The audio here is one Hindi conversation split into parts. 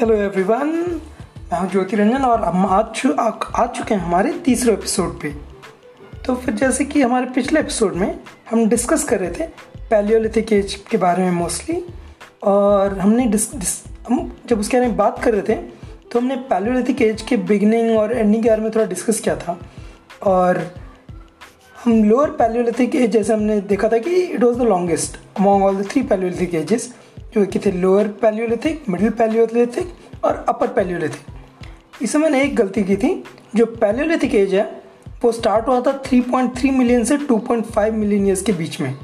हेलो एवरीवन मैं हूँ ज्योति रंजन और हम आज चु, आ, आ चुके हैं हमारे तीसरे एपिसोड पे। तो फिर जैसे कि हमारे पिछले एपिसोड में हम डिस्कस कर रहे थे पैलियोलिथिक एज के बारे में मोस्टली और हमने डिस, डिस, हम जब उसके बारे में बात कर रहे थे तो हमने पैलियोलिथिक एज के बिगनिंग और एंडिंग के बारे में थोड़ा डिस्कस किया था और हम लोअर पैलियोलिथिक एज जैसे हमने देखा था कि it was the longest among all the three palaeolithic ages जो कि थे लोअर पैलियोलिथिक मिडिल पैलियोलिथिक और अपर पैलियोलिथिक इसमें मैंने एक गलती की थी। जो पैलियोलिथिक एज है, वो स्टार्ट हुआ था 3.3 मिलियन से 2.5 मिलियन ईयर्स के बीच में।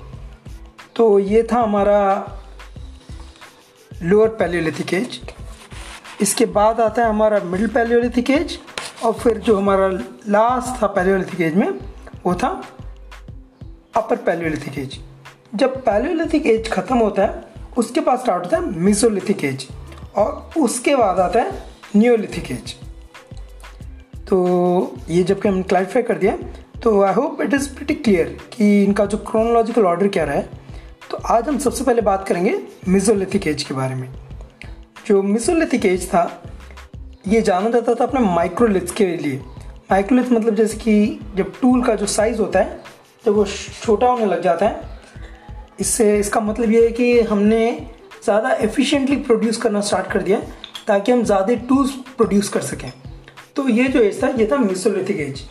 तो ये था हमारा लोअर पैलियोलिथिक एज इसके बाद आता है हमारा मिडिल पैलियोलिथिक एज और फिर जो हमारा लास्ट था पैलियोलिथिक एज में, वो था अपर पैलियोलिथिक एज जब पैलियोलिथिक एज ख़त्म होता है उसके बाद स्टार्ट होता है मिसोलिथिक एज और उसके बाद आता है न्योलिथिक एज तो ये जब कि हमने क्लैरिफाई कर दिया तो I hope it is pretty clear कि इनका जो क्रोनोलॉजिकल ऑर्डर क्या रहा है। तो आज हम सबसे पहले बात करेंगे मिजोलिथिक एज के बारे में। जो मिसोलिथिक एज था, ये जाना जाता था अपने माइक्रोलिथ्स के लिए। माइक्रोलिथ मतलब जैसे कि जब टूल का जो साइज़ होता है, जब वो छोटा होने लग जाता है इससे इसका मतलब ये है कि हमने ज़्यादा एफिशिएंटली प्रोड्यूस करना स्टार्ट कर दिया ताकि हम ज़्यादा टूल्स प्रोड्यूस कर सकें। तो ये जो एज था, ये था मिसोलिथिक एज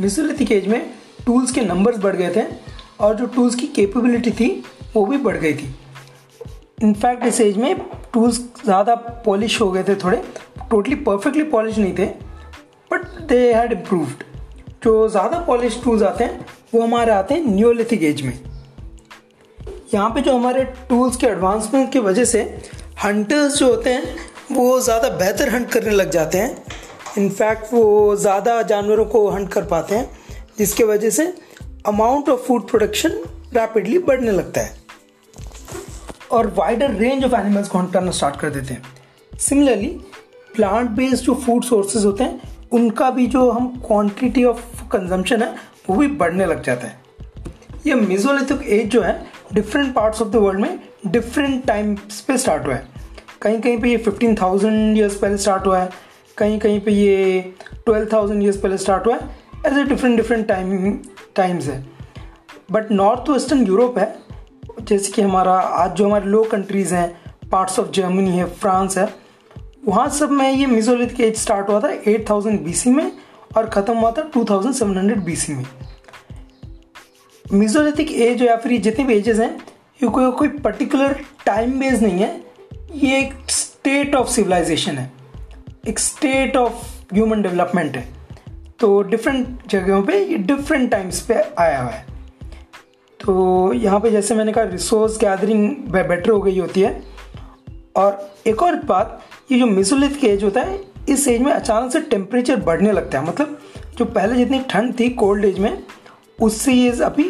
मिसोलिथिक एज में टूल्स के नंबर्स बढ़ गए थे और जो टूल्स की कैपेबिलिटी थी, वो भी बढ़ गई थी। इनफैक्ट इस एज में टूल्स ज़्यादा पॉलिश हो गए थे थोड़े। टोटली परफेक्टली पॉलिश नहीं थे बट दे हैड इम्प्रूव्ड जो ज़्यादा पॉलिश टूल्स आते हैं वो हमारे आते हैं न्योलिथिक एज में। यहाँ पे जो हमारे टूल्स के एडवांसमेंट की वजह से हंटर्स जो होते हैं, वो ज़्यादा बेहतर हंट करने लग जाते हैं। इनफैक्ट वो ज़्यादा जानवरों को हंट कर पाते हैं, जिसके वजह से amount of food production rapidly बढ़ने लगता है। और वाइडर रेंज ऑफ़ एनिमल्स को हंट करना स्टार्ट कर देते हैं। सिमिलरली प्लांट बेस्ड जो फ़ूड सोर्सेज होते हैं, उनका भी जो हम क्वांटिटी ऑफ़ कंजम्पशन है वो भी बढ़ने लग जाता है। ये मिजोलिथिक एज जो है different parts of the world में डिफरेंट टाइम्स पे स्टार्ट हुआ है। कहीं कहीं पे ये फिफ्टीन थाउज़ेंड ईयर्स पहले स्टार्ट हुआ है कहीं कहीं पे ये ट्वेल्व थाउज़ेंड ईयर्स पहले स्टार्ट हुआ है, ऐसे डिफरेंट डिफरेंट टाइम टाइम्स है। बट नॉर्थ वेस्टर्न यूरोप है, जैसे कि हमारा, आज जो हमारे लो कंट्रीज़ हैं पार्ट्स ऑफ़ जर्मनी है फ्रांस है, वहाँ सब में ये मिजोलिथिक एज स्टार्ट हुआ था 8000 बीसी में। और ख़त्म हुआ था 2700 बीसी में। मिजोलिथिक एज या फिर जितने भी एजेस हैं, ये कोई कोई पर्टिकुलर टाइम बेस नहीं है। ये एक स्टेट ऑफ़ सिविलाइजेशन है। एक स्टेट ऑफ़ ह्यूमन डेवलपमेंट है। तो डिफरेंट जगहों पे ये डिफरेंट टाइम्स पे आया हुआ है। तो यहाँ पे जैसे मैंने कहा रिसोर्स गैदरिंग बेटर हो गई होती है। और एक और बात, ये जो मिसोलिथ एज होता है इस एज में अचानक से टेम्परेचर बढ़ने लगता है। मतलब जो पहले जितनी ठंड थी कोल्ड एज में, उससे ये अभी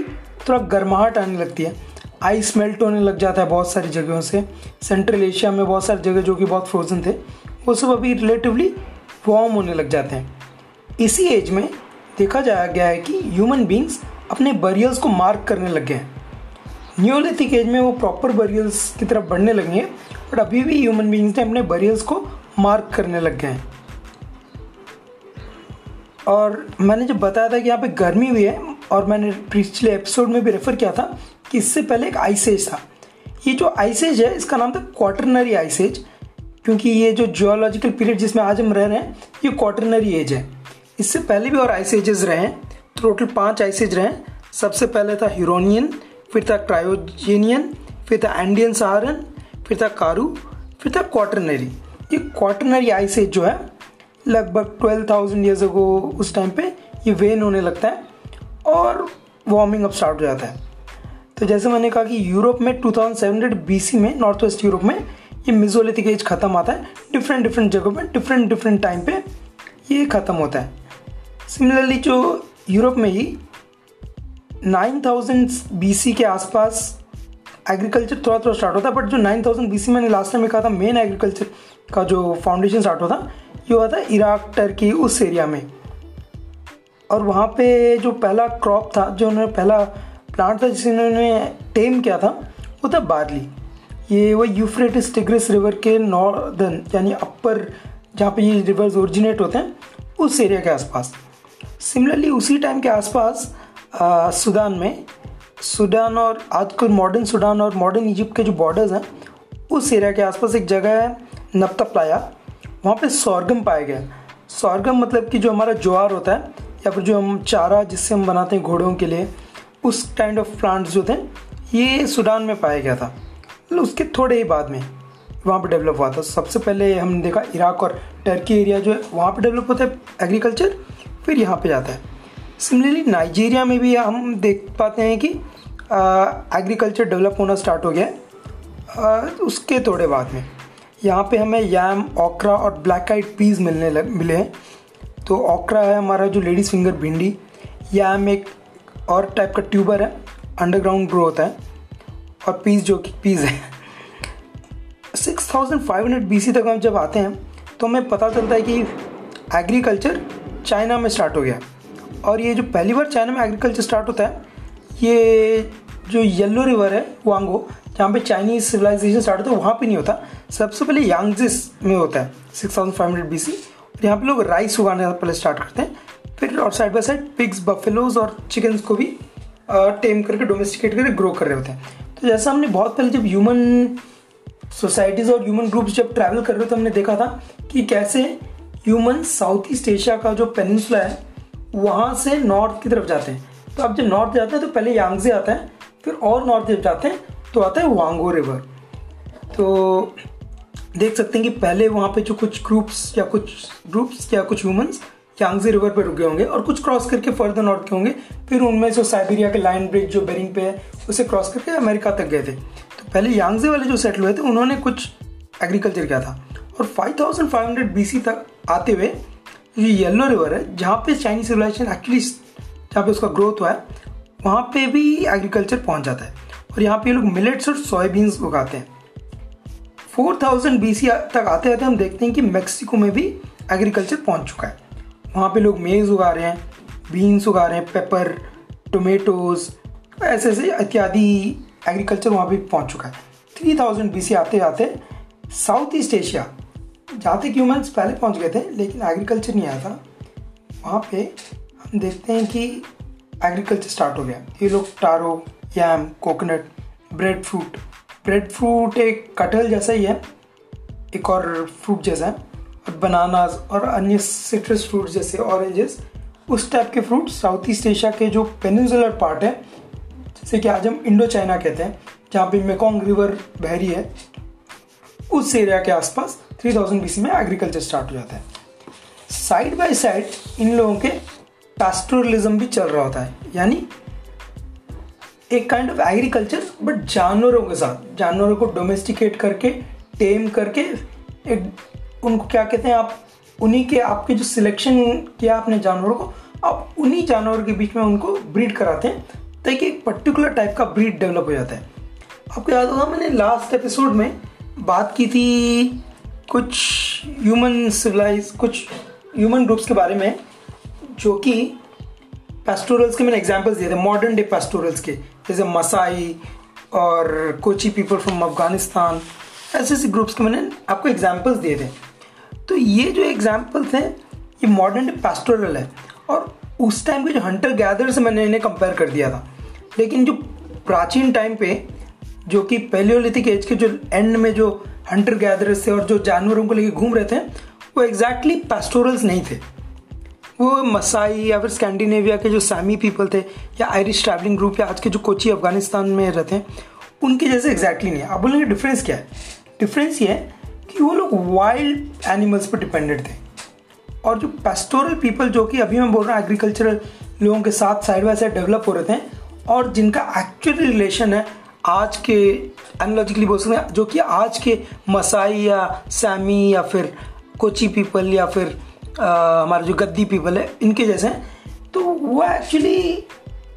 थोड़ा गर्माहट आने लगती है। आइस मेल्ट होने लग जाता है बहुत सारी जगहों से। सेंट्रल एशिया में बहुत सारी जगह जो कि बहुत फ्रोजन थे, वो सब अभी रिलेटिवली वार्म होने लग जाते हैं। इसी एज में देखा जाया गया है कि ह्यूमन बींग्स अपने बरियल्स को मार्क करने लग गए हैं। न्योलिथिक एज में वो प्रॉपर बरियल्स की तरफ़ बढ़ने लगे हैं बट अभी भी ह्यूमन बींग्स ने अपने बरियल्स को मार्क करने लग गए हैं। और मैंने जब बताया था कि यहाँ पे गर्मी हुई है, और मैंने पिछले एपिसोड में भी रेफर किया था कि इससे पहले एक आइस एज था। ये जो आइस एज है, इसका नाम था क्वार्टरनरी आइस एज क्योंकि ये जो जियोलॉजिकल पीरियड जिसमें आज हम रह रहे हैं, ये क्वार्टरनरी एज है। इससे पहले भी और आइस एजेस रहे हैं टोटल पाँच आइस एज रहे हैं। सबसे पहले था ह्यूरोनियन फिर था क्रायोजेनियन फिर था एंडियन सहारन फिर था कारू फिर था क्वार्टरनरी ये क्वार्टनरी आइस एज जो है, लगभग ट्वेल्व थाउज़ेंड ईयर्स अगो उस टाइम पे ये वेन होने लगता है और वार्मिंग अप स्टार्ट हो जाता है। तो जैसे मैंने कहा कि यूरोप में 2700 बीसी में नॉर्थ वेस्ट यूरोप में ये मिजोलिथिक एज ख़त्म आता है। डिफरेंट डिफरेंट जगहों में डिफरेंट डिफरेंट टाइम पे ये ख़त्म होता है। सिमिलरली जो यूरोप में ही 9000 बीसी के आसपास एग्रीकल्चर थोड़ा थोड़ा स्टार्ट होता है बट जो 9000 बीसी मैंने लास्ट टाइम में कहा था मेन एग्रीकल्चर का जो फाउंडेशन स्टार्ट होता ये हुआ था इराक टर्की उस एरिया में। और वहाँ पे जो पहला क्रॉप था, जो उन्होंने पहला प्लांट था, जिसे उन्होंने टेम किया था, वो था बार्ली। ये वो यूफ्रेटिस टिग्रिस रिवर के नॉर्दर्न यानी अपर जहाँ पे ये रिवर्स ओरिजिनेट होते हैं, उस एरिया के आसपास। सिमिलरली उसी टाइम के आसपास सूडान में सूडान और आजकल मॉडर्न सूडान और मॉडर्न इजिप्ट के जो बॉर्डर्स हैं, उस एरिया के आसपास एक जगह है नप्तप्लाया वहाँ पे सौरगम पाया गया। सौरगम मतलब कि जो हमारा ज्वार होता है, या फिर जो हम चारा जिससे हम बनाते हैं घोड़ों के लिए, उस काइंड ऑफ़ प्लांट्स जो थे ये सूडान में पाया गया था। मतलब उसके थोड़े ही बाद में वहाँ पर डेवलप हुआ था। सबसे पहले हमने देखा इराक और टर्की एरिया जो है, वहाँ पर डेवलप होता है एग्रीकल्चर फिर यहाँ पे जाता है। सिमिलरली नाइजीरिया में भी हम देख पाते हैं कि एग्रीकल्चर डेवलप होना स्टार्ट हो गया है उसके थोड़े बाद में। यहाँ पे हमें याम ओकरा और ब्लैक आइड पीस मिलने लग, मिले हैं। तो ओकरा है हमारा जो लेडीज़ फिंगर भिंडी। याम एक और टाइप का ट्यूबर है अंडरग्राउंड ग्रो होता है। और पीस जो कि पीस है। 6500 बीसी तक हम जब आते हैं तो हमें पता चलता है कि एग्रीकल्चर चाइना में स्टार्ट हो गया। और ये जो पहली बार चाइना में एग्रीकल्चर स्टार्ट होता है, ये जो येलो रिवर है वांगो जहाँ पे चाइनीज़ सिविलाइजेशन स्टार्ट होता है, वहाँ पे नहीं होता। सबसे पहले यांगजिस में होता है six thousand five hundred B C और यहाँ पे लोग राइस उगाने पहले स्टार्ट करते हैं। फिर और side by side pigs buffaloes और चिकन्स को भी टेम करके डोमेस्टिकेट करके ग्रो कर रहे होते हैं। तो जैसा हमने बहुत पहले जब ह्यूमन सोसाइटीज़ और ह्यूमन ग्रुप्स जब ट्रैवल कर रहे थे तो हमने देखा था कि कैसे ह्यूमन साउथ ईस्ट एशिया का जो पेनिनसुला है, वहाँ से नॉर्थ की तरफ़ जाते हैं। तो अब जब नॉर्थ जाते हैं तो पहले यांगजे आता है, फिर और नॉर्थ जब जाते हैं। तो आता है वांगो रिवर तो देख सकते हैं कि पहले वहाँ पे जो कुछ ग्रुप्स या कुछ ग्रुप्स या कुछ ह्यूमंस यांगजे रिवर पे रुके होंगे और कुछ क्रॉस करके फर्दर नॉर्थ के होंगे, फिर उनमें से साइबेरिया के लाइन ब्रिज जो बेरिंग पे है, उसे क्रॉस करके अमेरिका तक गए थे। तो पहले यांगजे वाले जो सेटल हुए थे, उन्होंने कुछ एग्रीकल्चर किया था। और 5500 बीसी तक आते हुए ये येलो रिवर है, जहाँ पे चाइनीज़ सिविलाइजेशन एक्चुअली जहाँ पे उसका ग्रोथ हुआ है, वहाँ पे भी एग्रीकल्चर पहुँच जाता है। और यहाँ पे लोग मिलेट्स और सोयाबीन्स उगाते हैं। 4000 बीसी तक आते आते हम देखते हैं कि मेक्सिको में भी एग्रीकल्चर पहुँच चुका है। वहाँ पे लोग मेज़ उगा रहे हैं बीन्स उगा रहे हैं पेपर टोमेटोज ऐसे ऐसे इत्यादि एग्रीकल्चर वहाँ पे पहुँच चुका है। थ्री थाउज़ेंड बी आते आते साउथ ईस्ट एशिया जहाँ तक ह्यूमन्स पहले पहुँच गए थे, लेकिन एग्रीकल्चर नहीं आया था। वहाँ पे हम देखते हैं कि एग्रीकल्चर स्टार्ट हो गया। ये लोग taro yam coconut breadfruit breadfruit एक कटहल जैसा ही है, एक और फ्रूट जैसा है, और बनानाज और अन्य सिट्रस फ्रूट जैसे ऑरेंजेस उस टाइप के फ्रूट साउथ ईस्ट एशिया के जो पेनिनसुलर पार्ट है, जैसे कि आज हम इंडो चाइना कहते हैं, जहाँ पे मेकोंग रिवर बहरी है, उस एरिया के आसपास 3000 बीसी में एग्रीकल्चर स्टार्ट हो जाता है। साइड बाय साइड इन लोगों के पैस्टोरलिज्म भी चल रहा होता है, यानी एक काइंड ऑफ़ एग्रीकल्चर बट जानवरों के साथ। जानवरों को डोमेस्टिकेट करके टेम करके, एक उनको क्या कहते हैं आप, उन्हीं के आपके जो सिलेक्शन किया आपने जानवरों को, आप उन्हीं जानवरों के बीच में उनको ब्रीड कराते हैं, ताकि एक पर्टिकुलर टाइप का ब्रीड डेवलप हो जाता है। आपको याद होगा, मैंने लास्ट एपिसोड में बात की थी कुछ ह्यूमन सिविलाइज कुछ ह्यूमन ग्रुप्स के बारे में, जो कि पेस्टोरल्स के मैंने एग्जाम्पल्स दिए थे मॉडर्न डे पेस्टोरल्स के। जैसे मसाई और कोची पीपल फ्रॉम अफ़गानिस्तान ऐसे ऐसे ग्रुप्स के मैंने आपको एग्जाम्पल्स दिए थे तो ये जो एग्जाम्पल्स हैं, ये मॉडर्न पेस्टोरल है। और उस टाइम के जो हंटर गैदर से मैंने इन्हें कंपेयर कर दिया था। लेकिन जो प्राचीन टाइम पे, जो कि पहलियोलिथिक एज के जो एंड में जो हंटर गैदरर्स थे और जो जानवरों को लेके घूम रहे थे, वो एग्जैक्टली exactly पेस्टोरल्स नहीं थे। वो मसाई या फिर स्कैंडिनेविया के जो सैमी पीपल थे या आयरिश ट्रैवलिंग ग्रुप या आज के जो कोची अफ़गानिस्तान में रहते हैं, उनके जैसे एग्जैक्टली नहीं है। आप बोलेंगे डिफरेंस क्या है? डिफरेंस ये है कि वो लोग वाइल्ड एनिमल्स पर डिपेंडेंट थे। और जो पेस्टोरल पीपल जो कि अभी मैं बोल रहा हूँ एग्रीकल्चरल लोगों के साथ साइड बाय साइड डेवलप हो रहे थे, और जिनका एक्चुअल रिलेशन है आज के एनोलॉजिकली बोल सकते हैं, जो कि आज के मसाई या सैमी या फिर कोची पीपल या फिर हमारे जो गद्दी पीपल है, इनके जैसे हैं। तो वो एक्चुअली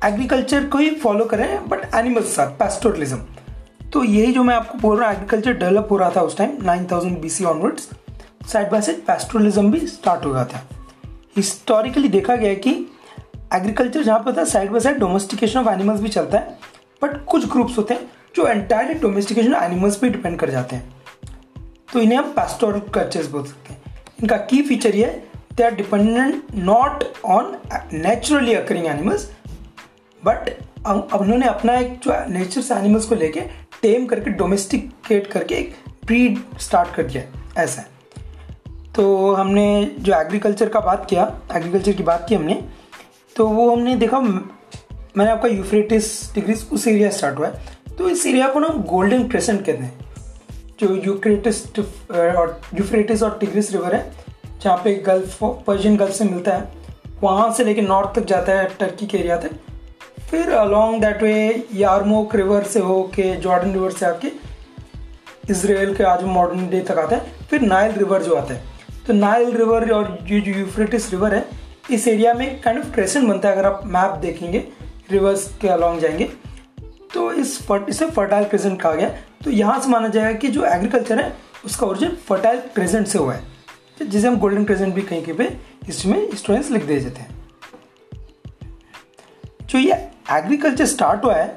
एग्रीकल्चर को ही फॉलो करें बट एनिमल्स साथ पेस्टोरलिज्म तो यही जो मैं आपको बोल रहा हूँ एग्रीकल्चर डेवलप हो रहा था उस time nine thousand B C onwards side by side pastoralism भी स्टार्ट हो गया था। हिस्टोरिकली देखा गया कि एग्रीकल्चर जहाँ पर था side by side domestication of animals भी चलता है बट कुछ ग्रुप्स होते हैं जो एंटायरली डोमेस्टिकेशन एनिमल्स पे डिपेंड कर जाते हैं। तो इन्हें हम पेस्टोरल कल्चर्स बोल सकते हैं। इनका की फीचर ये they are dependent not on naturally occurring animals but उन्होंने अपना एक जो नेचर से एनिमल्स को लेके टेम करके डोमेस्टिकेट करके एक ब्रीड स्टार्ट कर दिया ऐसा है। तो हमने जो एग्रीकल्चर का बात किया एग्रीकल्चर की बात की हमने तो वो हमने देखा, मैंने आपका यूफ्रेटिस डिग्रीज उस एरिया स्टार्ट हुआ है। तो इस एरिया को ना गोल्डन क्रेसेंट कहते हैं। जो यूक्रेटिस और यूफ्रेटिस और टिग्रिस रिवर है, जहाँ पे गल्फ पर्शियन गल्फ से मिलता है, वहाँ से लेके नॉर्थ तक जाता है टर्की के एरिया तक। फिर along that way, Yarmouk river से हो के जॉर्डन रिवर से आके, इसराइल के आज मॉडर्न डे तक आता है। फिर नाइल रिवर जो आता है तो नाइल रिवर और ये जो यूफ्रेटिस रिवर है, इस एरिया में काइंड ऑफ़ क्रेसेंट बनता है। अगर आप मैप देखेंगे रिवर्स के अलॉन्ग जाएँगे तो इस फर्ट इसे फर्टाइल क्रेसेंट कहा गया। तो यहाँ से माना जाएगा कि जो एग्रीकल्चर है, उसका ओरिजिन फर्टाइल क्रेसेंट से हुआ है। जिसे हम गोल्डन क्रेसेंट भी कहीं कहीं पे इसमें स्टूडेंट्स लिख दे देते हैं। जो ये एग्रीकल्चर स्टार्ट हुआ है,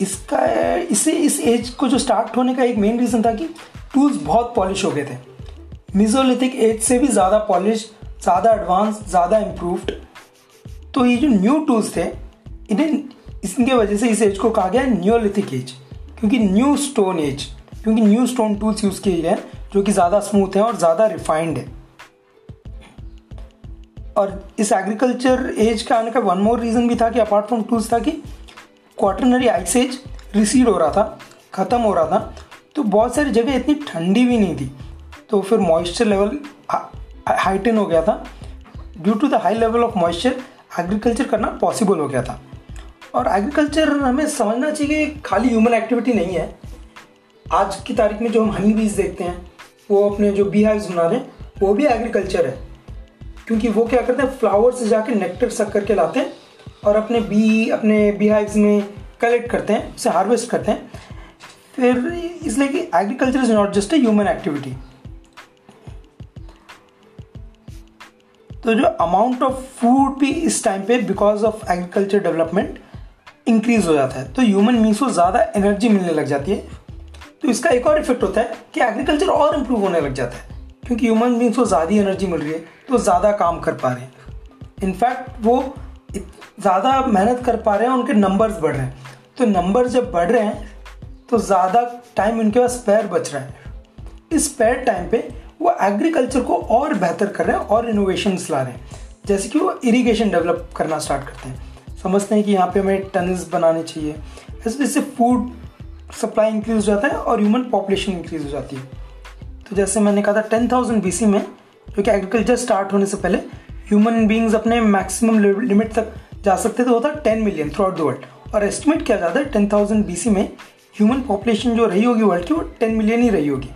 इसका, इसे, इस एज को जो स्टार्ट होने का एक मेन रीज़न था कि टूल्स बहुत पॉलिश हो गए थे। मिजोलिथिक एज से भी ज़्यादा पॉलिश ज़्यादा एडवांस ज़्यादा इम्प्रूव्ड तो ये जो न्यू टूल्स थे, इन्हें इसके वजह से इस एज को कहा गया न्योलिथिक एज क्योंकि न्यू स्टोन एज क्योंकि न्यू स्टोन टूल्स यूज़ किए गए जो कि ज़्यादा स्मूथ हैं और ज़्यादा रिफाइंड है। और इस एग्रीकल्चर एज का आने का वन मोर रीज़न भी था कि अपार्ट फ्रॉम टूल्स था कि क्वार्टरनरी आइस एज रिसीड हो रहा था, ख़त्म हो रहा था तो बहुत सारी जगह इतनी ठंडी भी नहीं थी तो फिर मॉइस्चर लेवल हाइटन हो गया था। Due to the high level of moisture agriculture करना पॉसिबल हो गया था। और एग्रीकल्चर हमें समझना चाहिए कि खाली ह्यूमन एक्टिविटी नहीं है। आज की तारीख में जो हम हनी बीज देखते हैं, वो अपने जो बी हाइव्स बना रहे हैं, वो भी एग्रीकल्चर है। क्योंकि वो क्या करते हैं फ्लावर से जाके नेक्टर सक करके लाते हैं और अपने बी अपने बी हाइव्स में कलेक्ट करते हैं, उसे हार्वेस्ट करते हैं। फिर इसलिए कि agriculture is not just a human activity तो जो अमाउंट ऑफ़ फ़ूड भी इस टाइम पे because of agriculture development increase हो जाता है। तो ह्यूमन मीन्स को ज़्यादा एनर्जी मिलने लग जाती है। तो इसका एक और इफ़ेक्ट होता है कि एग्रीकल्चर और इम्प्रूव होने लग जाता है। क्योंकि ह्यूमन बींग्स को ज़्यादा एनर्जी मिल रही है तो ज़्यादा काम कर पा रहे हैं। इनफैक्ट वो ज़्यादा मेहनत कर पा रहे हैं उनके नंबर्स बढ़ रहे हैं। तो नंबर जब बढ़ रहे हैं तो ज़्यादा टाइम उनके पास स्पेयर बच रहा है। इस स्पेयर टाइम पे वो एग्रीकल्चर को और बेहतर कर रहे हैं और इनोवेशन ला रहे हैं। जैसे कि वो इरीगेशन डेवलप करना स्टार्ट करते हैं। समझते हैं कि यहाँ पे हमें टनल्स बनाने चाहिए। ऐसे इससे फ़ूड सप्लाई इंक्रीज हो जाता है और ह्यूमन पॉपुलेशन इंक्रीज हो जाती है। तो जैसे मैंने कहा था टेन थाउज़ेंड बी में, जो कि एग्रीकल्चर स्टार्ट होने से पहले ह्यूमन बींग्स अपने मैक्सिमम लिमिट तक जा सकते थे, वो था ten million throughout the world और एस्टिमेट किया जाता है टेन थाउज़ेंड बी में ह्यूमन पॉपुलेशन जो रही होगी वर्ल्ड की, वो टेन मिलियन ही रही होगी।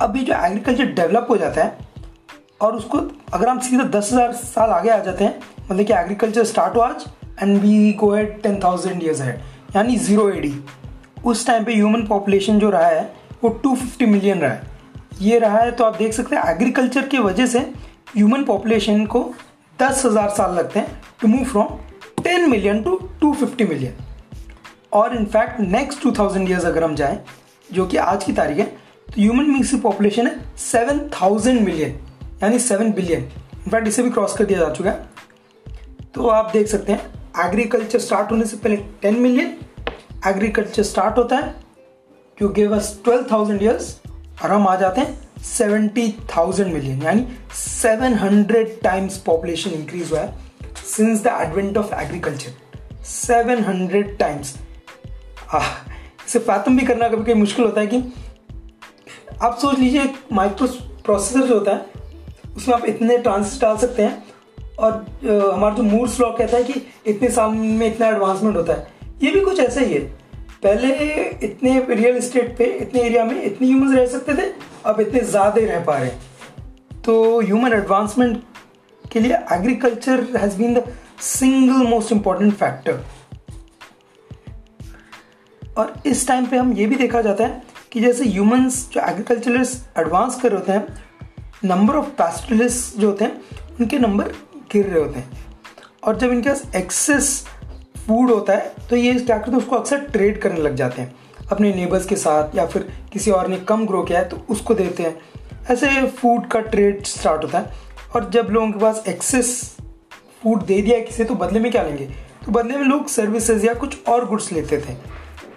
अभी जो एग्रीकल्चर डेवलप हो जाता है और उसको अगर हम सीधे दस हज़ार साल आगे आ जाते हैं मतलब कि एग्रीकल्चर स्टार्ट हो आज and we go at ten thousand years है यानी ज़ीरो एडी उस टाइम पे ह्यूमन पॉपुलेशन जो रहा है, वो टू फिफ्टी मिलियन रहा है. ये रहा है तो आप देख सकते हैं एग्रीकल्चर की वजह से ह्यूमन पॉपुलेशन को दस हज़ार साल लगते हैं to move from ten million to two fifty million और in fact next two thousand years अगर हम जाएँ, जो कि आज की तारीख है तो ह्यूमन बींग्स की पॉपुलेशन है सेवन थाउज़ेंड मिलियन यानी सेवन बिलियन इनफैक्ट इसे भी क्रॉस कर दिया जा चुका है। तो आप देख सकते हैं एग्रीकल्चर स्टार्ट होने से पहले टेन मिलियन एग्रीकल्चर स्टार्ट होता है, जो give us twelve thousand years और हम आ जाते हैं सेवेंटी थाउज़ेंड मिलियन यानी seven hundred times population increase हुआ है since the advent of agriculture seven hundred times इसे फैथम भी करना कभी कभी मुश्किल होता है कि आप सोच लीजिए माइक्रो प्रोसेसर जो होता है उसमें आप इतने ट्रांसिस्ट डाल सकते हैं। और हमारा जो मूड स्लॉ कहता है कि इतने साल में इतना एडवांसमेंट होता है। ये भी कुछ ऐसा ही है। पहले इतने रियल इस्टेट पे, इतने एरिया में इतने ह्यूमन रह सकते थे, अब इतने ज़्यादा रह पा रहे तो ह्यूमन एडवांसमेंट के लिए agriculture has been the single most important factor और इस टाइम पे हम ये भी देखा जाता है कि जैसे ह्यूमंस जो एग्रीकल्चरिस्ट एडवांस कर होते हैं नंबर ऑफ़ पैस्टलिस्ट जो होते हैं, उनके नंबर गिर रहे होते हैं। और जब इनके पास एक्सेस फ़ूड होता है तो ये क्या करते हैं उसको अक्सर ट्रेड करने लग जाते हैं। अपने नेबर्स के साथ या फिर किसी और ने कम ग्रो किया है तो उसको देते हैं। ऐसे फ़ूड का ट्रेड स्टार्ट होता है। और जब लोगों के पास एक्सेस फ़ूड दे दिया किसी तो बदले में क्या लेंगे? तो बदले में लोग सर्विसेज़ या कुछ और गुड्स लेते थे।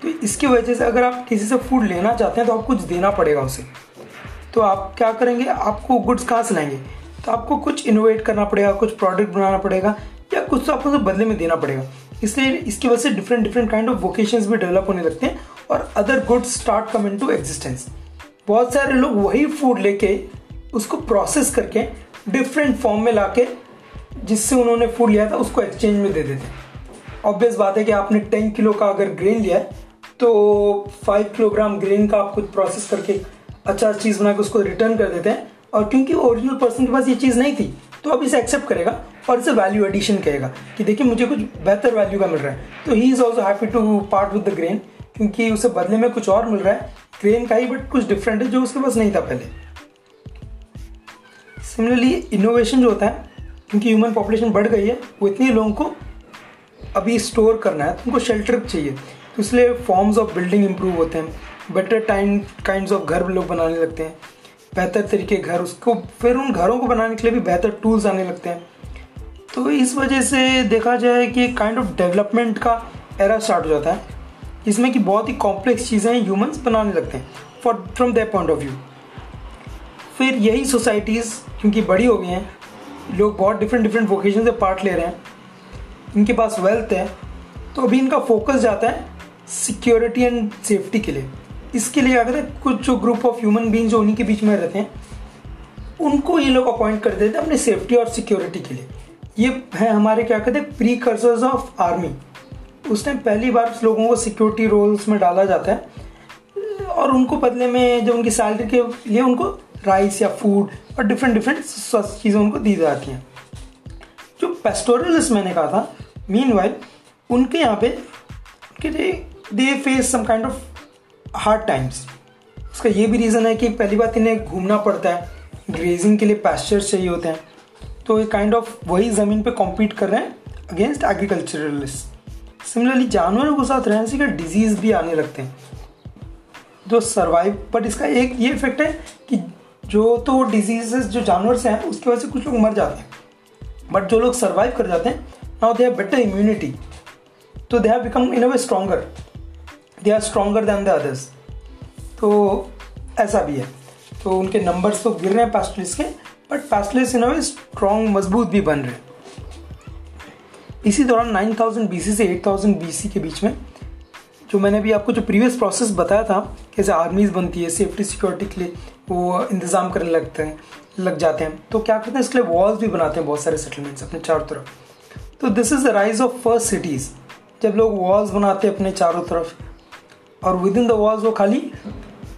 तो इसकी वजह से अगर आप किसी से फ़ूड लेना चाहते हैं तो आप कुछ देना पड़ेगा उसे। तो आप क्या करेंगे? आपको गुड्स कहाँ से लाएँगे? तो आपको कुछ इनोवेट करना पड़ेगा, कुछ प्रोडक्ट बनाना पड़ेगा, या कुछ तो आपको बदले में देना पड़ेगा। इसलिए इसकी वजह से different different kind of vocation भी डेवलप होने लगते हैं और other goods start come into existence बहुत सारे लोग वही फ़ूड लेके, उसको प्रोसेस करके डिफरेंट फॉर्म में लाके, जिससे उन्होंने फ़ूड लिया था, उसको एक्सचेंज में दे देते हैं। ऑब्वियस बात है कि आपने टेन किलो का अगर ग्रेन लिया है तो फाइव किलोग्राम ग्रेन का आप कुछ प्रोसेस करके अच्छा चीज़ बना के उसको रिटर्न कर देते हैं। और क्योंकि ओरिजिनल पर्सन के पास ये चीज़ नहीं थी तो अब इसे एक्सेप्ट करेगा और इसे वैल्यू एडिशन कहेगा कि देखिए मुझे कुछ बेहतर वैल्यू का मिल रहा है। तो he is also happy to part with the grain क्योंकि उसे बदले में कुछ और मिल रहा है। ग्रेन का ही बट कुछ डिफरेंट है जो उसके पास नहीं था पहले। सिमिलरली इनोवेशन जो होता है, क्योंकि ह्यूमन पॉपुलेशन बढ़ गई है, वो इतने लोगों को अभी स्टोर करना है तो उनको शेल्टर चाहिए। तो इसलिए फॉर्म्स ऑफ़ बिल्डिंग इंप्रूव होते हैं। बेटर टाइम काइंड ऑफ़ घर लोग बनाने लगते हैं। बेहतर तरीके घर, उसको फिर उन घरों को बनाने के लिए भी बेहतर टूल्स आने लगते हैं। तो इस वजह से देखा जाए कि काइंड ऑफ़ डेवलपमेंट का एरा स्टार्ट हो जाता है। इसमें कि बहुत ही कॉम्प्लेक्स चीज़ें ह्यूमंस बनाने लगते हैं for from their point of view फिर यही सोसाइटीज़ क्योंकि बड़ी हो गई हैं, लोग बहुत डिफरेंट डिफरेंट वोकेशन से पार्ट ले रहे हैं। इनके पास वेल्थ है तो अभी इनका फोकस जाता है सिक्योरिटी एंड सेफ्टी के लिए। इसके लिए अगर कुछ जो ग्रुप ऑफ़ ह्यूमन बींग जो उन्हीं के बीच में रहते हैं, उनको ये लोग अपॉइंट कर देते हैं अपने सेफ्टी और सिक्योरिटी के लिए। ये है हमारे क्या कहते हैं प्री कर्सर्स ऑफ़ आर्मी उस टाइम पहली बार लोगों को सिक्योरिटी रोल्स में डाला जाता है। और उनको बदले में जो उनकी सैलरी के लिए उनको राइस या फ़ूड और डिफरेंट डिफरेंट चीज़ें उनको दी जाती हैं। जो पेस्टोरलिस्ट मैंने कहा था मीन वाइल उनके यहाँ पे they face some kind of hard times उसका ये भी रीज़न है कि पहली बात इन्हें घूमना पड़ता है। ग्रेजिंग के लिए पैस्चर्स चाहिए होते हैं। तो ये काइंड ऑफ़ वही ज़मीन पे कॉम्पीट कर रहे हैं अगेंस्ट एग्रीकल्चरलिस्ट सिमिलरली जानवरों के साथ रहने से डिज़ीज़ भी आने लगते हैं। जो सर्वाइव बट इसका एक ये इफ़ेक्ट है कि जो तो डिजीजेस जो जानवर से हैं, उसकी वजह से कुछ लोग मर जाते हैं। बट जो लोग सर्वाइव कर जाते हैं now they have better immunity तो they have become in a way stronger they are stronger than the others. तो ऐसा भी है। तो उनके नंबर्स तो गिर रहे हैं पैस्टलिस के but pastoralists in a way strong मज़बूत भी बन रहे हैं। इसी दौरान 9000 बीसी से 8000 बीसी के बीच में, जो मैंने अभी आपको जो प्रीवियस प्रोसेस बताया था, कैसे आर्मीज बनती है सेफ्टी सिक्योरिटी के लिए वो इंतज़ाम करने लगते हैं, लग जाते हैं। तो क्या करते हैं, इसके लिए वॉल्स भी बनाते हैं बहुत सारे सेटलमेंट्स अपने चारों तरफ़। तो this is the rise of first cities जब लोग वॉल्स बनाते हैं अपने चारों तरफ़ और विद इन द वॉल्स वो खाली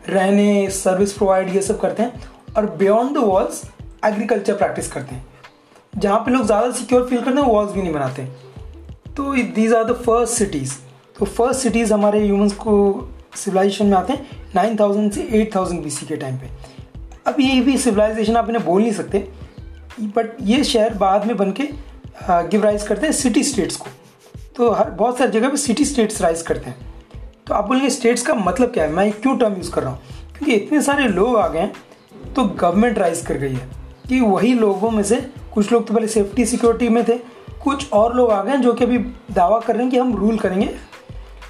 रहने सर्विस प्रोवाइड ये सब करते हैं और beyond the walls agriculture practice करते हैं। जहाँ पे लोग ज़्यादा सिक्योर फील करते हैं वॉल्स भी नहीं बनाते। तो these are the first cities तो फ़र्स्ट सिटीज़ हमारे ह्यूमंस को सिविलाइजेशन में आते हैं नाइन थाउज़ेंड से एट थाउज़ेंड बी सी के टाइम पे। अब ये भी सिविलाइजेशन आप इन्हें बोल नहीं सकते बट ये शहर बाद में बन के गिव राइज करते हैं सिटी स्टेट्स को। तो हर, बहुत सारी जगह पे सिटी स्टेट्स राइज करते हैं। तो आप बोलेंगे स्टेट्स का मतलब क्या है? मैं क्यों टर्म यूज़ कर रहा हूँ? क्योंकि इतने सारे लोग आ गए तो गवर्नमेंट राइज कर गई है कि वही लोगों में से कुछ लोग तो पहले सेफ्टी सिक्योरिटी में थे, कुछ और लोग आ गए हैं जो कि अभी दावा कर रहे हैं कि हम रूल करेंगे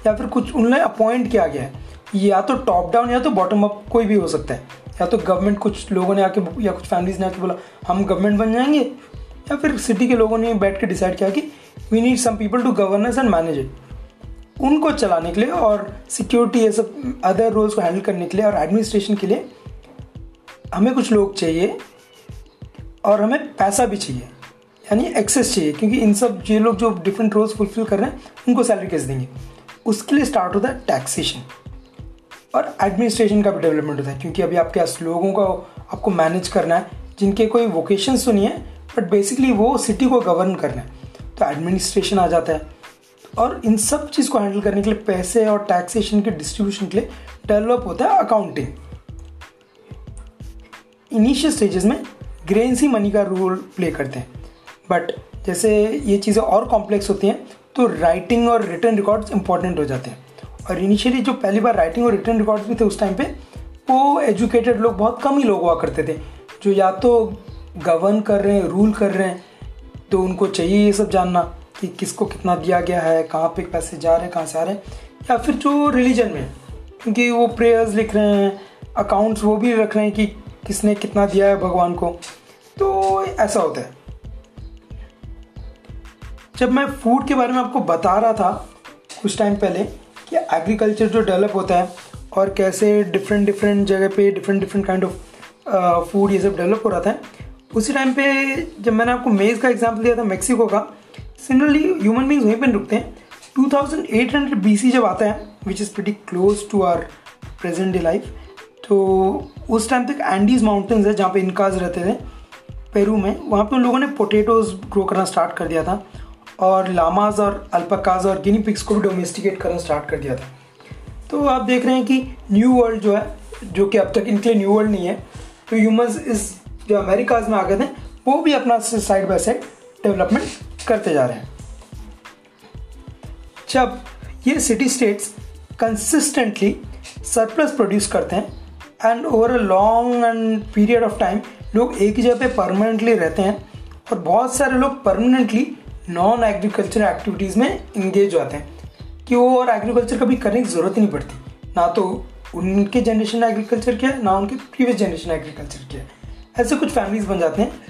या फिर कुछ उन्हें अपॉइंट किया गया है। या तो टॉप डाउन या तो बॉटम अप कोई भी हो सकता है। या तो गवर्नमेंट कुछ लोगों ने आके या कुछ फैमिलीज़ ने आके बोला, हम गवर्नमेंट बन जाएँगे। या फिर सिटी के लोगों ने बैठ के डिसाइड किया कि we need some people to governance and manage it उनको चलाने के लिए और सिक्योरिटी ये सब अदर रोल्स को हैंडल करने के लिए और एडमिनिस्ट्रेशन के लिए हमें कुछ लोग चाहिए और हमें पैसा भी चाहिए, यानी एक्सेस चाहिए, क्योंकि इन सब ये लोग जो डिफरेंट रोल्स फुलफिल कर रहे हैं, उनको सैलरी कैसे देंगे? उसके लिए स्टार्ट होता है टैक्सेशन और एडमिनिस्ट्रेशन का भी डेवलपमेंट होता है, क्योंकि अभी आपके पास लोगों को आपको मैनेज करना है, जिनके कोई वोकेशन तो नहीं है बट बेसिकली वो सिटी को गवर्न करना है। तो एडमिनिस्ट्रेशन आ जाता है। और इन सब चीज़ को हैंडल करने के लिए पैसे और टैक्सेशन के डिस्ट्रीब्यूशन के लिए डेवलप होता है अकाउंटिंग इनिशियल स्टेजेस में ग्रेन्स मनी का रोल प्ले करते हैं. बट जैसे ये चीज़ें और कॉम्प्लेक्स होती हैं तो राइटिंग और रिटर्न रिकॉर्ड्स इंपॉर्टेंट हो जाते हैं. और इनिशियली जो पहली बार राइटिंग और रिटर्न रिकॉर्ड्स भी थे उस टाइम पे, वो एजुकेटेड लोग बहुत कम ही लोग हुआ करते थे. जो या तो गवर्न कर रहे हैं रूल कर रहे हैं तो उनको चाहिए ये सब जानना. कि किसको कितना दिया गया है, कहाँ पे पैसे जा रहे हैं, कहाँ से आ रहे हैं, या फिर जो रिलीजन में क्योंकि वो प्रेयर्स लिख रहे हैं अकाउंट्स वो भी रख रहे हैं कि किसने कितना दिया है भगवान को। तो ऐसा होता है। जब मैं फ़ूड के बारे में आपको बता रहा था, कुछ टाइम पहले, कि एग्रीकल्चर जो डेवलप होता है, और कैसे डिफरेंट डिफरेंट जगह पे different different kind of food ये सब डेवलप हो रहा था, उसी टाइम पे जब मैंने आपको मेज़ का एग्ज़ाम्पल दिया था मेक्सिको का सिमिलरली ह्यूमन बींग्स वहीं पर रुकते हैं। 2800 बीसी जब आता है which is pretty close to our present day life तो उस टाइम तक एंडीज माउंटेन्स है, जहाँ पे इनकाज रहते थे पेरू में, वहाँ पे उन लोगों ने पोटैटोज ग्रो करना स्टार्ट कर दिया था, और लामाज और अल्पकाज और गिनी पिक्स को भी डोमेस्टिकेट करना स्टार्ट कर दिया था। तो आप देख रहे हैं कि न्यू वर्ल्ड जो है, जो कि अब तक इनके लिए न्यू वर्ल्ड नहीं है तो ह्यूमंस इस जो अमेरिकाज में आ गए थे, वो भी अपना साइड बाय साइड डेवलपमेंट करते जा रहे हैं। जब ये city states consistently surplus produce करते हैं and over a long and period of time लोग एक ही जगह पे परमानेंटली रहते हैं, और बहुत सारे लोग परमानेंटली नॉन एग्रीकल्चर एक्टिविटीज़ में इंगेज होते हैं, कि वो और एग्रीकल्चर कभी करने की ज़रूरत ही नहीं पड़ती। ना तो उनके जनरेशन ने एग्रीकल्चर किया, ना उनके प्रीवियस जनरेशन ने एग्रीकल्चर किया। ऐसे कुछ फैमिलीज़ बन जाते हैं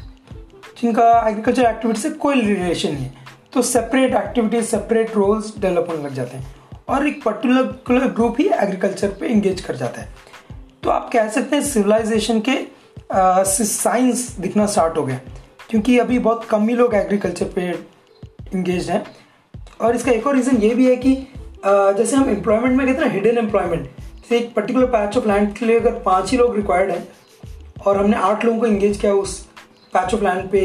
जिनका एग्रीकल्चर एक्टिविटी से कोई रिलेशन नहीं है। तो separate activities separate roles develop होने लग जाते हैं और एक पर्टिकुलर ग्रुप ही एग्रीकल्चर पे इंगेज कर जाता है। तो आप कह सकते हैं सिविलाइजेशन के साइंस दिखना स्टार्ट हो गया क्योंकि अभी बहुत कम ही लोग एग्रीकल्चर पे इंगेज हैं। और इसका एक और रीज़न ये भी है कि आ, जैसे हम एम्प्लॉयमेंट में कहते हैं हिडन एम्प्लॉयमेंट जैसे एक पर्टिकुलर पैच ऑफ़ लैंड के लिए अगर पाँच ही लोग रिक्वायर्ड हैं और हमने आठ लोगों को इंगेज किया उस पैच ऑफ़ लैंड पे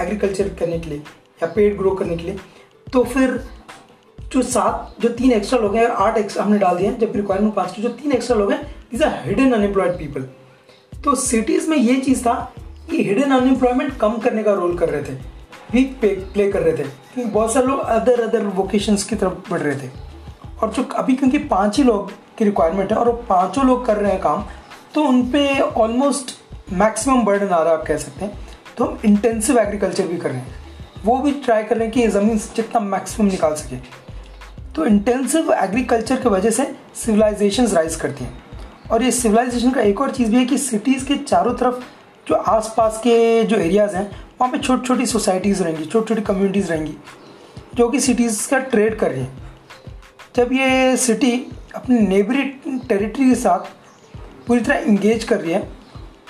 एग्रीकल्चर करने के लिए, या पेड़ ग्रो करने के लिए। तो फिर जो सात, जो तीन एक्स्ट्रा लोग हैं, आठ एक्स्ट्रा हमने डाल दिए हैं जब रिक्वायरमेंट पाँच की, जो तीन एक्स्ट्रा लोग हैं these are hidden unemployed people तो सिटीज़ में ये चीज़ था कि हिडन अनएम्प्लॉयमेंट कम करने का रोल कर रहे थे भी प्ले कर रहे थे। क्योंकि बहुत सारे लोग अदर अदर वोकेशंस की तरफ़ बढ़ रहे थे। और जो अभी क्योंकि पाँच ही लोग की रिक्वायरमेंट है, और वो पाँचों लोग कर रहे हैं काम तो उन पर ऑलमोस्ट मैक्सिमम बर्डन आ रहा है, आप कह सकते हैं। तो हम इंटेंसिव एग्रीकल्चर भी कर रहे हैं। वो भी ट्राई कर रहे हैं कि ज़मीन जितना मैक्सिमम निकाल सके। तो इंटेंसिव एग्रीकल्चर की वजह से सिविलाइजेशन राइज करती हैं। और ये सिविलाइजेशन का एक और चीज़ भी है कि सिटीज़ के चारों तरफ़ जो आसपास के जो एरियाज़ हैं, वहाँ पे छोटी छोटी सोसाइटीज़ रहेंगी छोटी छोटी कम्युनिटीज़ रहेंगी, जो कि सिटीज़ का ट्रेड कर रही हैं। जब ये सिटी अपनी नेबरी टेरिटरी के साथ पूरी तरह इंगेज कर रही है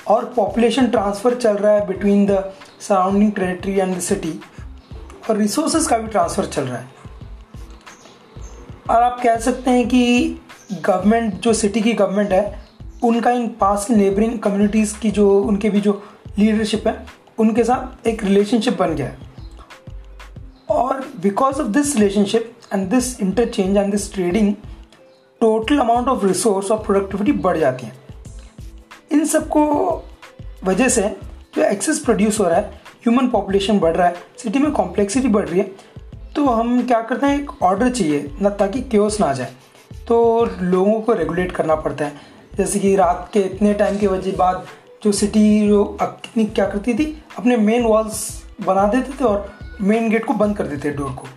और पॉपुलेशन ट्रांसफ़र चल रहा है between the surrounding territory and the city और रिसोर्सेज का भी ट्रांसफ़र चल रहा है। और आप कह सकते हैं कि गवर्नमेंट जो सिटी की गवर्नमेंट है, उनका इन पास नेबरिंग कम्युनिटीज़ की जो, उनके भी जो लीडरशिप है, उनके साथ एक रिलेशनशिप बन गया है। और because of this relationship and this interchange and this trading total amount of resource और प्रोडक्टिविटी बढ़ जाती है। इन सबको वजह से जो एक्सेस प्रोड्यूस हो रहा है ह्यूमन पॉपुलेशन बढ़ रहा है सिटी में कॉम्प्लेक्सिटी बढ़ रही है तो हम क्या करते हैं, एक ऑर्डर चाहिए, ना, ताकि क्योस ना आ जाए। तो लोगों को रेगुलेट करना पड़ता है। जैसे कि रात के इतने टाइम के वजह बाद जो सिटी कितनी क्या करती थी, अपने मेन वॉल्स बना देते थे और मेन गेट को बंद कर देते थे डोर को।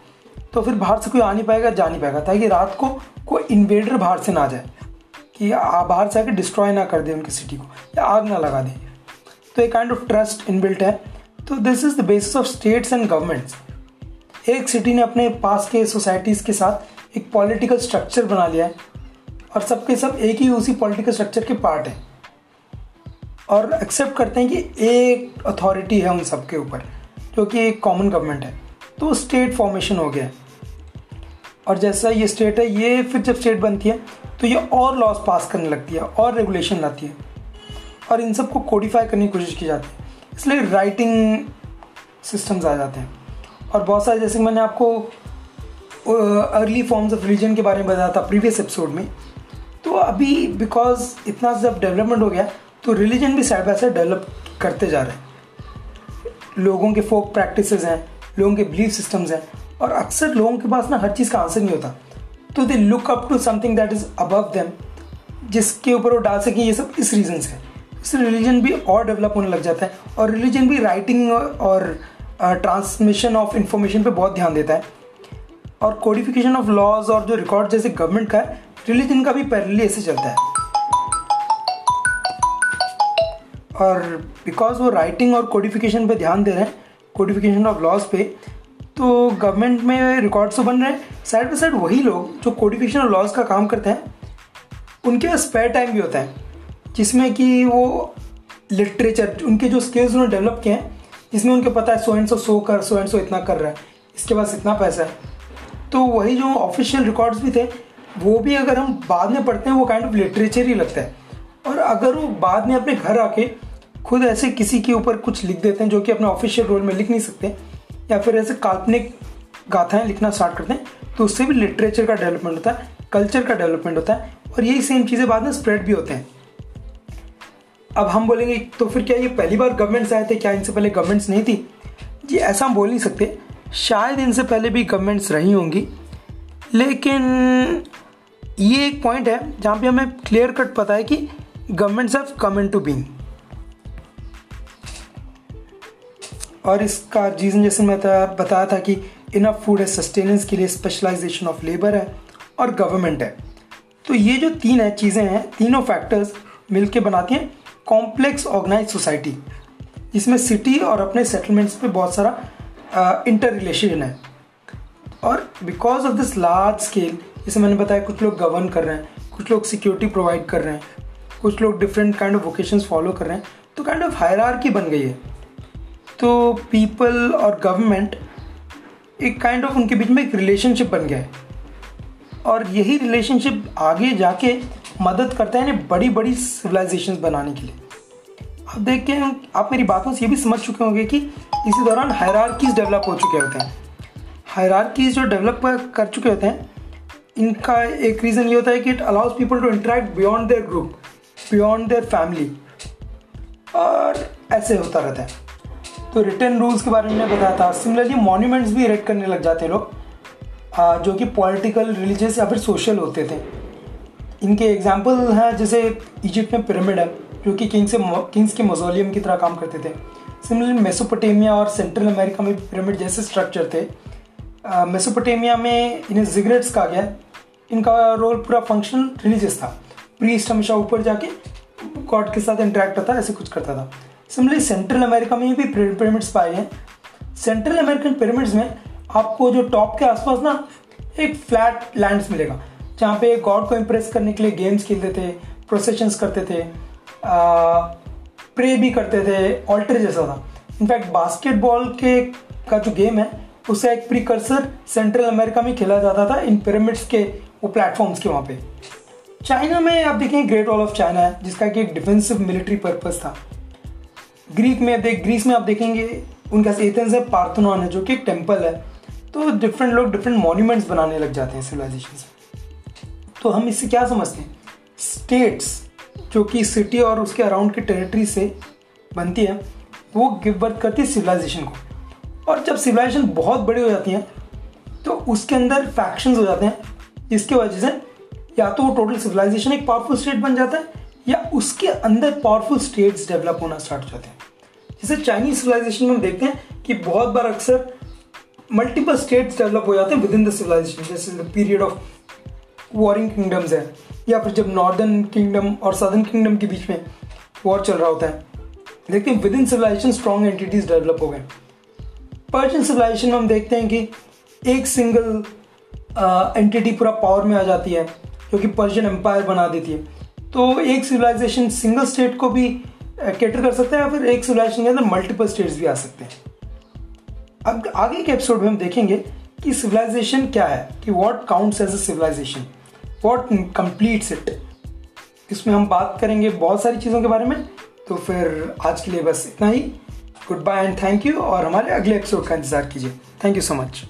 तो फिर बाहर से कोई आ नहीं पाएगा, जा नहीं पाएगा, ताकि रात को कोई इन्वेडर बाहर से ना जाए। कि बाहर से आके डिस्ट्रॉय ना कर दे उनकी सिटी को, या आग ना लगा दे। तो एक काइंड ऑफ़ ट्रस्ट इनबिल्ट है। तो this is the basis of states and governments एक सिटी ने अपने पास के सोसाइटीज़ के साथ एक पॉलिटिकल स्ट्रक्चर बना लिया है, और सबके सब एक ही उसी पॉलिटिकल स्ट्रक्चर के पार्ट हैं। और एक्सेप्ट करते हैं कि एक अथॉरिटी है उन सब के ऊपर, जो कि एक कॉमन गवर्नमेंट है। तो स्टेट फॉर्मेशन हो गया। और जैसा ये स्टेट है, ये फिर जब स्टेट बनती है तो ये और लॉज पास करने लगती है, और रेगुलेशन लाती है, और इन सबको कोडिफाई करने की कोशिश की जाती है। इसलिए राइटिंग सिस्टम्स आ जाते हैं। और बहुत सारे, जैसे मैंने आपको अर्ली फॉर्म्स ऑफ़ रिलीजन के बारे में बताया था प्रीवियस एपिसोड में तो अभी बिकॉज़ इतना जब डेवलपमेंट हो गया तो रिलीजन भी साइड बाय साइड डेवलप करते जा रहे हैं। लोगों के फोक प्रैक्टिसेस हैं, लोगों के बिलीफ सिस्टम्स हैं, और अक्सर लोगों के पास ना हर चीज़ का आंसर नहीं होता। तो they look up to something that is above them जिसके ऊपर वो डाल सकें, ये सब इस रीज़न से इससे रिलीजन भी और डेवलप होने लग जाता है और रिलीजन भी राइटिंग और ट्रांसमिशन ऑफ़ इंफॉर्मेशन पे बहुत ध्यान देता है। और कोडिफिकेशन ऑफ़ लॉज और जो रिकॉर्ड जैसे गवर्नमेंट का है रिलीजन का भी पैरेलली ऐसे चलता है। और बिकॉज़ वो राइटिंग और कोडिफिकेशन पे ध्यान दे रहे हैं कोडिफिकेशन ऑफ़ लॉज पे तो गवर्नमेंट में रिकॉर्ड्स तो बन रहे हैं। साइड बाई साइड वही लोग जो कोडिफिकेशन और लॉज का काम करते हैं, उनके पास स्पेयर टाइम भी होता है, जिसमें कि वो लिटरेचर उनके जो स्किल्स उन्होंने डेवलप किए हैं, जिसमें उनके पता है सो एंड सो सो कर सो एंड सो इतना कर रहा है, इसके पास इतना पैसा है। तो वही जो ऑफिशियल रिकॉर्ड्स भी थे, वो भी अगर हम बाद में पढ़ते हैं, वो काइंड ऑफ़ लिटरेचर ही लगता है। और अगर वो बाद में अपने घर आके खुद ऐसे किसी के ऊपर कुछ लिख देते हैं, जो कि अपने ऑफिशियल रोल में लिख नहीं सकते या फिर ऐसे काल्पनिक गाथाएँ लिखना स्टार्ट करते हैं तो उससे भी लिटरेचर का डेवलपमेंट होता है कल्चर का डेवलपमेंट होता है, और यही सेम चीज़ें बाद में स्प्रेड भी होते हैं। अब हम बोलेंगे तो फिर क्या ये पहली बार गवर्नमेंट्स आए थे? क्या इनसे पहले गवर्नमेंट्स नहीं थी? जी, ऐसा हम बोल नहीं सकते। शायद इनसे पहले भी गवर्नमेंट्स रही होंगी, लेकिन ये एक पॉइंट है जहाँ पे हमें क्लियर कट पता है कि governments have come into being और इसका रीज़न जैसे मैं बताया था कि इनफ फ़ूड है सस्टेनेंस के लिए स्पेशलाइजेशन ऑफ़ लेबर है और गवर्नमेंट है। तो ये जो तीन है, चीज़ें हैं, तीनों फैक्टर्स मिलके बनाती हैं कॉम्प्लेक्स ऑर्गेनाइज सोसाइटी जिसमें सिटी और अपने सेटलमेंट्स पे बहुत सारा इंटर रिलेशन है। और because of this large scale जैसे मैंने बताया, कुछ लोग गवर्न कर रहे हैं, कुछ लोग सिक्योरिटी प्रोवाइड कर रहे हैं, कुछ लोग different kind of vocations follow कर रहे हैं तो काइंड ऑफ़ हायरार्की बन गई है। तो पीपल और गवर्नमेंट एक काइंड kind ऑफ़ of उनके बीच में एक रिलेशनशिप बन गया है। और यही रिलेशनशिप आगे जाके मदद करता है बड़ी बड़ी सिविलाइजेशन बनाने के लिए। अब देख के आप मेरी बातों से ये भी समझ चुके होंगे कि इसी दौरान हायरार्कीज डेवलप हो चुके होते हैं। हायरार्कीज जो डेवलप कर चुके होते हैं, इनका एक रीज़न ये होता है कि it allows people to interact beyond their group beyond their family और ऐसे होता रहता है। तो रिटर्न रूल्स के बारे में बताया था। सिमिलरली मॉन्यूमेंट्स भी इरेक्ट करने लग जाते लोग। जो कि पॉलिटिकल रिलीजियस या फिर सोशल होते थे। इनके एग्ज़ाम्पल हैं, जैसे इजिप्ट में पिरामिड है, जो कि किंग से किंग्स के मोजोलियम की तरह काम करते थे। सिमिलरली मेसोपोटेमिया और सेंट्रल अमेरिका में पिरामिड जैसे स्ट्रक्चर थे। मेसोपोटेमिया में इन्हें जिगरेट्स कहा गया। इनका रोल पूरा फंक्शनल रिलीजियस था। प्रीस्ट हमेशा ऊपर जाके गॉड के साथ इंटरेक्ट होता ऐसे कुछ करता था। सिमिलरली सेंट्रल अमेरिका में भी पिरामिड्स पाए हैं। सेंट्रल अमेरिकन पिरामिड्स में आपको जो टॉप के आसपास ना एक फ्लैट लैंड्स मिलेगा, जहाँ पे गॉड को इम्प्रेस करने के लिए गेम्स खेलते थे प्रोसेशंस करते थे प्रे भी करते थे ऑल्टर जैसा था। इनफैक्ट बास्केटबॉल के का जो गेम है उसका एक प्रिकर्सर सेंट्रल अमेरिका में खेला जाता था इन पिरामिड्स के वो प्लेटफॉर्म्स के वहाँ पे। चाइना में आप देखें ग्रेट वॉल ऑफ़ चाइना है जिसका कि एक डिफेंसिव मिलिट्री पर्पज था। ग्रीक में देख, ग्रीस में आप देखेंगे, उनका एथेंस है, पार्थनॉन है, जो कि एक टेंपल है। तो डिफरेंट लोग डिफरेंट मॉन्यूमेंट्स बनाने लग जाते हैं सिविलाइजेशन से। तो हम इससे क्या समझते हैं? स्टेट्स जो कि सिटी और उसके अराउंड की टेरिटरी से बनती है, वो गिव बर्थ करती है सिविलाइजेशन को। और जब सिविलाइजेशन बहुत बड़ी हो जाती है तो उसके अंदर फैक्शंस हो जाते हैं, जिसकी वजह से या तो वो टोटल सिविलाइजेशन एक पावरफुल स्टेट बन जाता है या उसके अंदर पावरफुल स्टेट्स डेवलप होना स्टार्ट हो जाते हैं। जैसे चाइनीज़ सिविलाइजेशन में हम देखते हैं कि बहुत बार अक्सर मल्टीपल स्टेट्स डेवलप हो जाते हैं विद इन द सिविलाइजेशन जैसे the period of warring kingdoms है, या फिर जब नॉर्दर्न किंगडम और सदर्न किंगडम के बीच में वॉर चल रहा होता है। देखते हैं within civilization strong entities develop हो गए। पर्शियन सिविलाइजेशन में हम देखते हैं कि एक सिंगल एंटिटी पूरा पावर में आ जाती है, जो कि पर्शियन एम्पायर बना देती है। तो एक सिविलाइजेशन सिंगल स्टेट को भी कैटर कर सकते हैं या फिर एक सिविलाइजेशन के अंदर मल्टीपल स्टेट्स भी आ सकते हैं? अब आगे के एपिसोड में हम देखेंगे कि सिविलाइजेशन क्या है, कि what counts as a civilization what completes it इसमें हम बात करेंगे बहुत सारी चीज़ों के बारे में। तो फिर आज के लिए बस इतना ही। Good bye and thank you और हमारे अगले एपिसोड का इंतज़ार कीजिए। Thank you so much